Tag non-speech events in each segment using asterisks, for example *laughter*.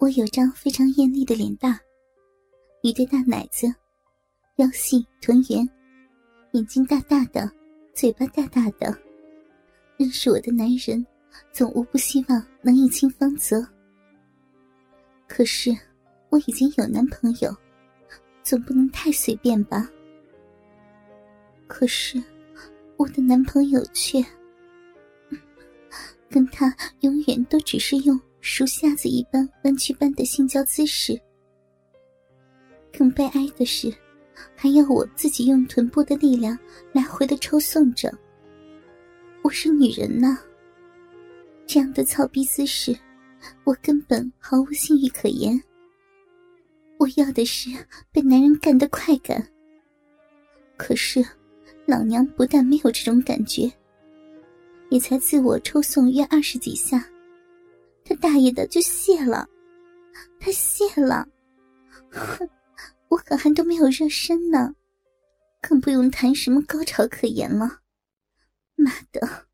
我有张非常艳丽的脸蛋，一对大奶子，腰细臀圆，眼睛大大的，嘴巴大大的。认识我的男人，总无不希望能一亲芳泽。可是我已经有男朋友，总不能太随便吧？可是我的男朋友却 *laughs* 跟他永远都只是用。熟瞎子一般弯曲般的性交姿势，更悲哀的是，还要我自己用臀部的力量来回的抽送着。我是女人呐，这样的操逼姿势，我根本毫无性欲可言。我要的是被男人干的快感。可是，老娘不但没有这种感觉，也才自我抽送约二十几下。大爷的就谢了，他谢了，哼，我可还都没有热身呢，更不用谈什么高潮可言了。妈的，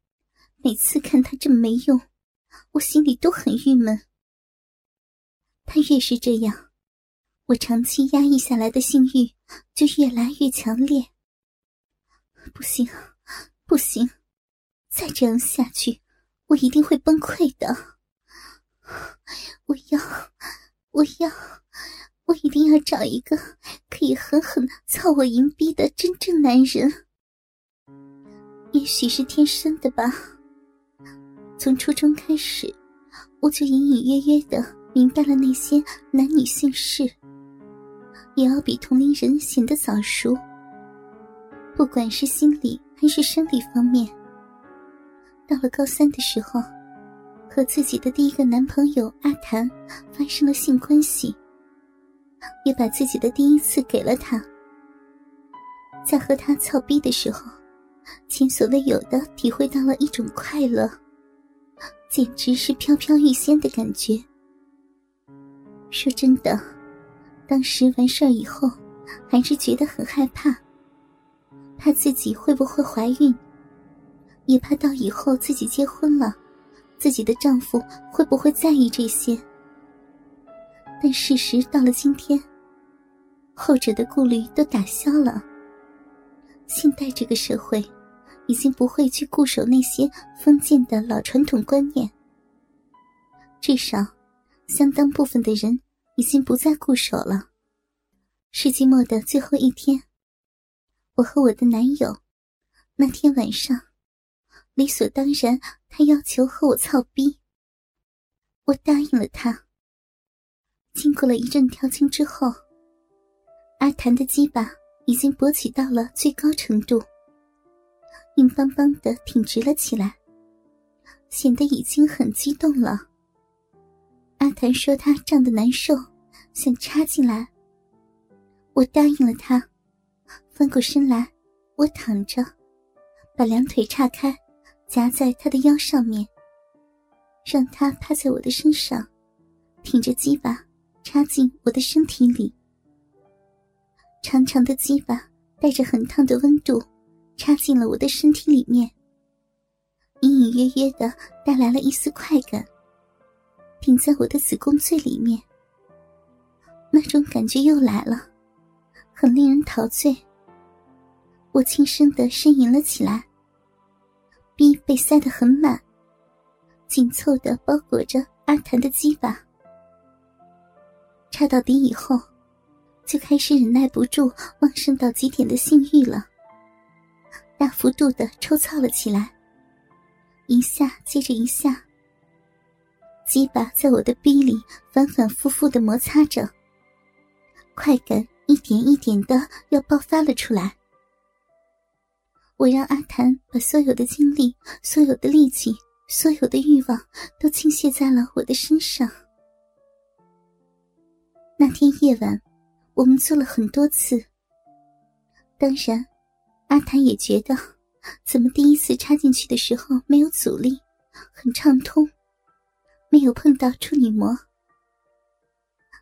每次看他这么没用，我心里都很郁闷。他越是这样，我长期压抑下来的性欲就越来越强烈。不行，不行，再这样下去，我一定会崩溃的。我要，我要，我一定要找一个可以狠狠的操我银币的真正男人。也许是天生的吧。从初中开始，我就隐隐约约的明白了那些男女性事，也要比同龄人显得早熟。不管是心理还是生理方面，到了高三的时候。和自己的第一个男朋友阿谭发生了性关系，也把自己的第一次给了他。在和他操逼的时候，前所未有的体会到了一种快乐，简直是飘飘欲仙的感觉。说真的，当时完事儿以后，还是觉得很害怕，怕自己会不会怀孕，也怕到以后自己结婚了。自己的丈夫会不会在意这些？但事实到了今天，后者的顾虑都打消了。现代这个社会，已经不会去固守那些封建的老传统观念。至少，相当部分的人已经不再固守了。世纪末的最后一天，我和我的男友，那天晚上。理所当然，他要求和我操逼，我答应了他。经过了一阵调情之后，阿谭的鸡巴已经勃起到了最高程度，硬邦邦的挺直了起来，显得已经很激动了。阿谭说他胀得难受，想插进来，我答应了他，翻过身来，我躺着，把两腿岔开。夹在他的腰上面，让他趴在我的身上，挺着鸡巴插进我的身体里。长长的鸡巴带着很烫的温度，插进了我的身体里面，隐隐约约的带来了一丝快感，顶在我的子宫最里面。那种感觉又来了，很令人陶醉。我轻声的呻吟了起来。逼被塞得很满，紧凑的包裹着阿谭的鸡巴。插到底以后，就开始忍耐不住旺盛到极点的性欲了，大幅度的抽操了起来，一下接着一下，鸡巴在我的逼里反反复复的摩擦着，快感一点一点的要爆发了出来。我让阿谭把所有的精力、所有的力气、所有的欲望都倾泻在了我的身上。那天夜晚，我们做了很多次。当然，阿谭也觉得，怎么第一次插进去的时候没有阻力，很畅通，没有碰到处女膜。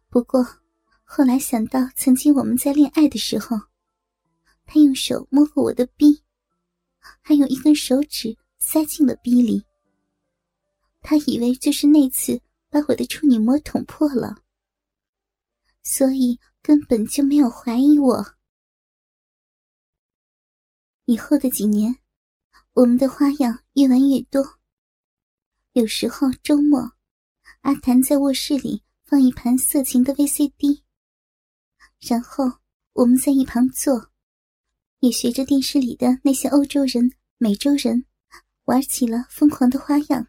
不过，后来想到曾经我们在恋爱的时候，他用手摸过我的臂。还有一根手指塞进了逼里，他以为就是那次把我的处女膜捅破了，所以根本就没有怀疑我。以后的几年，我们的花样越玩越多。有时候周末，阿谭在卧室里放一盘色情的 VCD，然后我们在一旁坐，也学着电视里的那些欧洲人、美洲人，玩起了疯狂的花样。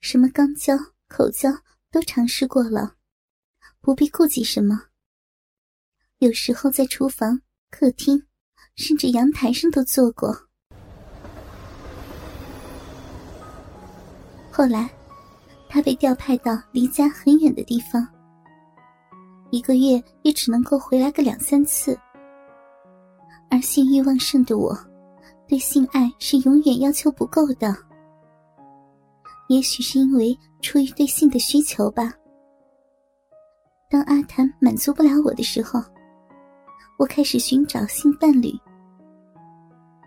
什么肛交。口交都尝试过了，不必顾忌什么。有时候在厨房、客厅，甚至阳台上都做过。后来，他被调派到离家很远的地方，一个月也只能够回来个两三次。而性欲旺盛的我，对性爱是永远要求不够的。也许是因为。出于对性的需求吧。当阿谭满足不了我的时候，我开始寻找性伴侣，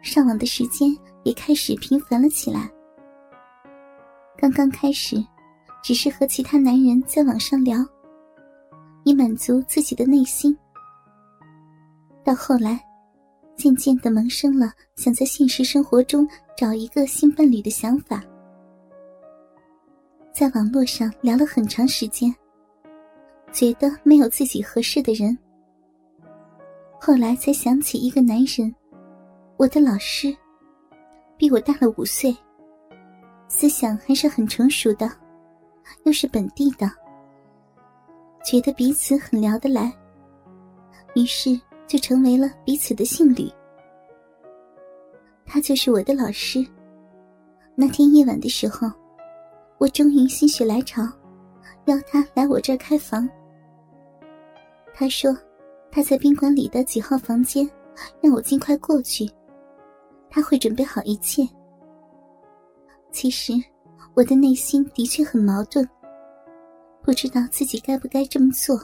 上网的时间也开始频繁了起来。刚刚开始，只是和其他男人在网上聊，以满足自己的内心。到后来，渐渐的萌生了想在现实生活中找一个性伴侣的想法。在网络上聊了很长时间，觉得没有自己合适的人。后来才想起一个男人，我的老师，比我大了五岁，思想还是很成熟的，又是本地的，觉得彼此很聊得来，于是就成为了彼此的性侣。他就是我的老师。那天夜晚的时候。我终于心血来潮，邀他来我这儿开房。他说他在宾馆里的几号房间，让我尽快过去，他会准备好一切。其实我的内心的确很矛盾，不知道自己该不该这么做，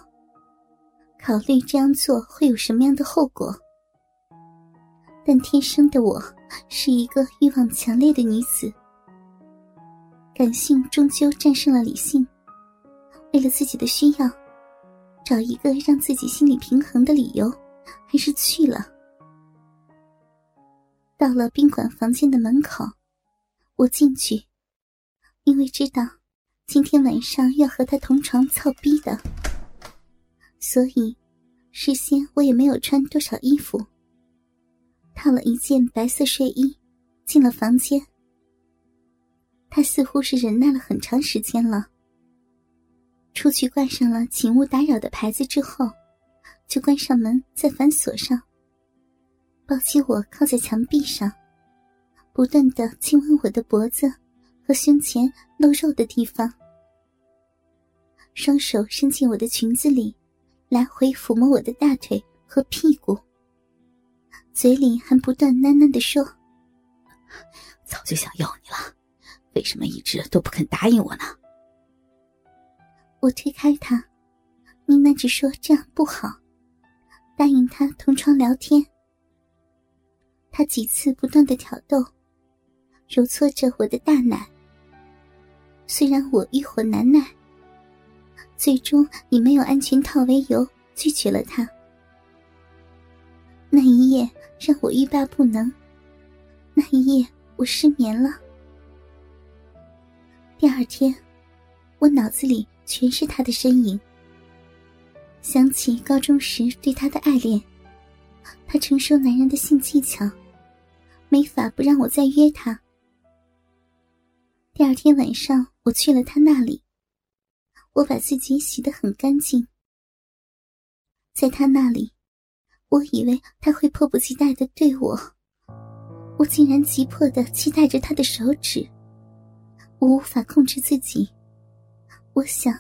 考虑这样做会有什么样的后果。但天生的我是一个欲望强烈的女子。感性终究战胜了理性，为了自己的需要，找一个让自己心理平衡的理由，还是去了。到了宾馆房间的门口，我进去，因为知道今天晚上要和他同床操逼的，所以事先我也没有穿多少衣服，套了一件白色睡衣，进了房间。他似乎是忍耐了很长时间了。出去挂上了“请勿打扰”的牌子之后，就关上门，再反锁上，抱起我靠在墙壁上，不断的亲吻我的脖子和胸前露肉的地方，双手伸进我的裙子里，来回抚摸我的大腿和屁股，嘴里还不断喃喃的说：“早就想要你了。”为什么一直都不肯答应我呢？我推开他，呢喃着说：“这样不好。”答应他同床聊天。他几次不断的挑逗，揉搓着我的大奶。虽然我欲火难耐，最终以没有安全套为由拒绝了他。那一夜让我欲罢不能，那一夜我失眠了。第二天，我脑子里全是他的身影。想起高中时对他的爱恋，他承受男人的性技巧，没法不让我再约他。第二天晚上，我去了他那里，我把自己洗得很干净。在他那里，我以为他会迫不及待的对我，我竟然急迫的期待着他的手指。我无法控制自己，我想，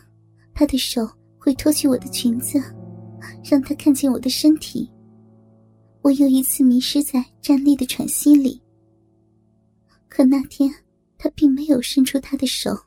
他的手会脱去我的裙子，让他看见我的身体。我又一次迷失在站立的喘息里。可那天，他并没有伸出他的手。